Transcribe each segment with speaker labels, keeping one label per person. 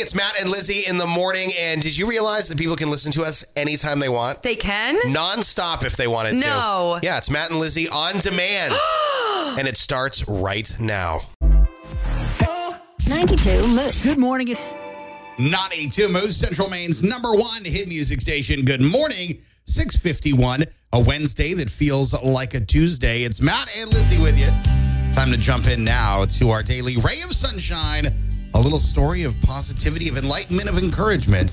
Speaker 1: It's Matt and Lizzie in the morning. And did you realize that people can listen to us anytime they want?
Speaker 2: They can?
Speaker 1: Non-stop if they wanted to.
Speaker 2: No.
Speaker 1: Yeah, it's Matt and Lizzie on demand. and it starts right now.
Speaker 3: 92 Moose.
Speaker 4: Good morning.
Speaker 5: 92 Moose, Central Maine's number one hit music station. Good morning, 651, a Wednesday that feels like a Tuesday. It's Matt and Lizzie with you. Time to jump in now to our daily ray of sunshine, a little story of positivity, of enlightenment, of encouragement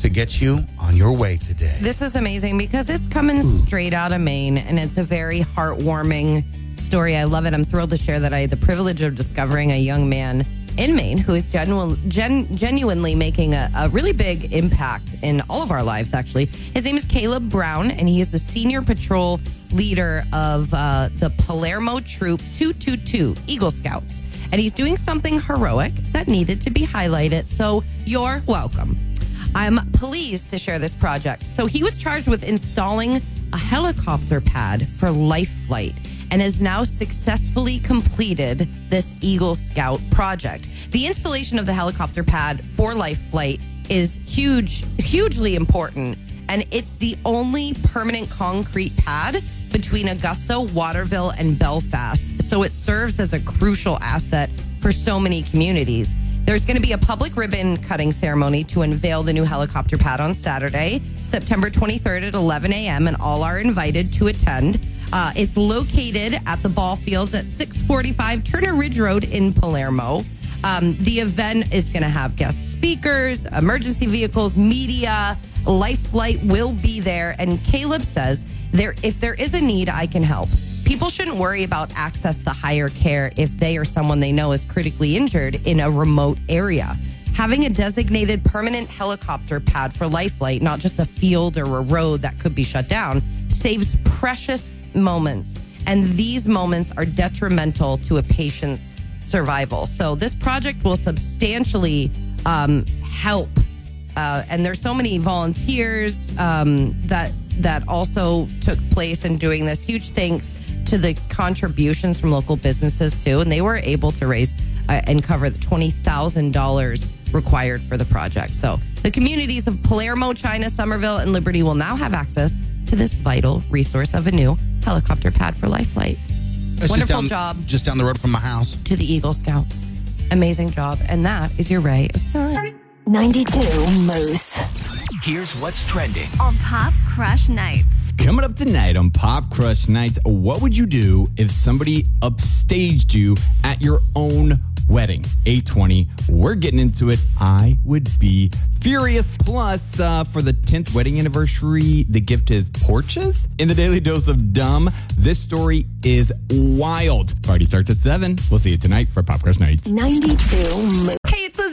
Speaker 5: to get you on your way today.
Speaker 2: This is amazing because it's coming straight out of Maine and it's a very heartwarming story. I love it. I'm thrilled to share that I had the privilege of discovering a young man in Maine who is genu- gen- genuinely making a, a really big impact in all of our lives, actually. His name is Caleb Brown, and he is the senior patrol leader of uh, the Palermo Troop 222 Eagle Scouts. And he's doing something heroic that needed to be highlighted. So you're welcome. I'm pleased to share this project. So he was charged with installing a helicopter pad for life flight and has now successfully completed this Eagle Scout project. The installation of the helicopter pad for life flight is huge, hugely important, and it's the only permanent concrete pad between Augusta, Waterville, and Belfast. So it serves as a crucial asset for so many communities. There's going to be a public ribbon cutting ceremony to unveil the new helicopter pad on Saturday, September 23rd at 11 a.m., and all are invited to attend. Uh, it's located at the ball fields at 645 Turner Ridge Road in Palermo. Um, the event is going to have guest speakers, emergency vehicles, media. Life Flight will be there, and Caleb says there if there is a need, I can help. People shouldn't worry about access to higher care if they or someone they know is critically injured in a remote area. Having a designated permanent helicopter pad for life flight, not just a field or a road that could be shut down, saves precious moments. And these moments are detrimental to a patient's survival. So this project will substantially um, help. Uh, and there's so many volunteers um, that that also took place in doing this. Huge thanks to the contributions from local businesses too, and they were able to raise uh, and cover the twenty thousand dollars required for the project. So the communities of Palermo, China, Somerville, and Liberty will now have access to this vital resource of a new helicopter pad for life flight.
Speaker 5: It's just
Speaker 2: Wonderful
Speaker 5: down-
Speaker 2: job
Speaker 5: Just down the road from my house.
Speaker 2: to the Eagle Scouts. Amazing job. And that is your ray of sun.
Speaker 3: 92 Moose.
Speaker 6: Here's what's trending.
Speaker 7: on Pop Crush Nights.
Speaker 4: Coming up tonight on Pop Crush Nights, what would you do if somebody upstaged you at your own wedding? 820. We're getting into it. I would be furious. Plus, uh, for the 10th wedding anniversary, the gift is porches. In the Daily Dose of Dumb, this story is wild. Party starts at 7. We'll see you tonight for Pop Crush Nights.
Speaker 3: 92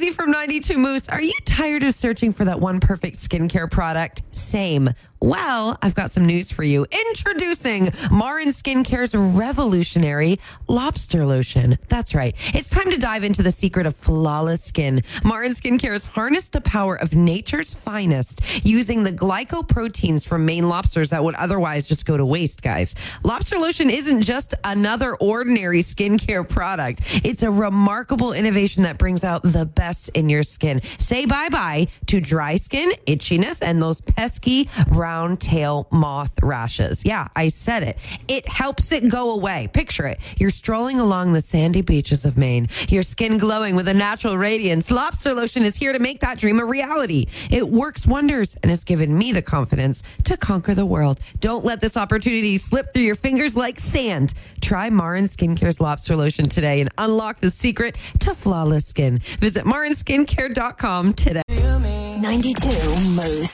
Speaker 2: Lizzie from 92 Moose. Are you tired of searching for that one perfect skincare product? Same. Well, I've got some news for you. Introducing Marin Skincare's revolutionary lobster lotion. That's right. It's time to dive into the secret of flawless skin. Marin Skincare has harnessed the power of nature's finest using the glycoproteins from Maine lobsters that would otherwise just go to waste, guys. Lobster lotion isn't just another ordinary skincare product. It's a remarkable innovation that brings out the best in your skin. Say bye bye to dry skin, itchiness, and those pesky brown tail moth rashes. Yeah, I said it. It helps it go away. Picture it. You're strolling along the sandy beaches of Maine, your skin glowing with a natural radiance. Lobster lotion is here to make that dream a reality. It works wonders and has given me the confidence to conquer the world. Don't let this opportunity slip through your fingers like sand. Try Marin Skincare's lobster lotion today and unlock the secret to flawless skin. Visit marinskincare.com today.
Speaker 3: 92 Moose.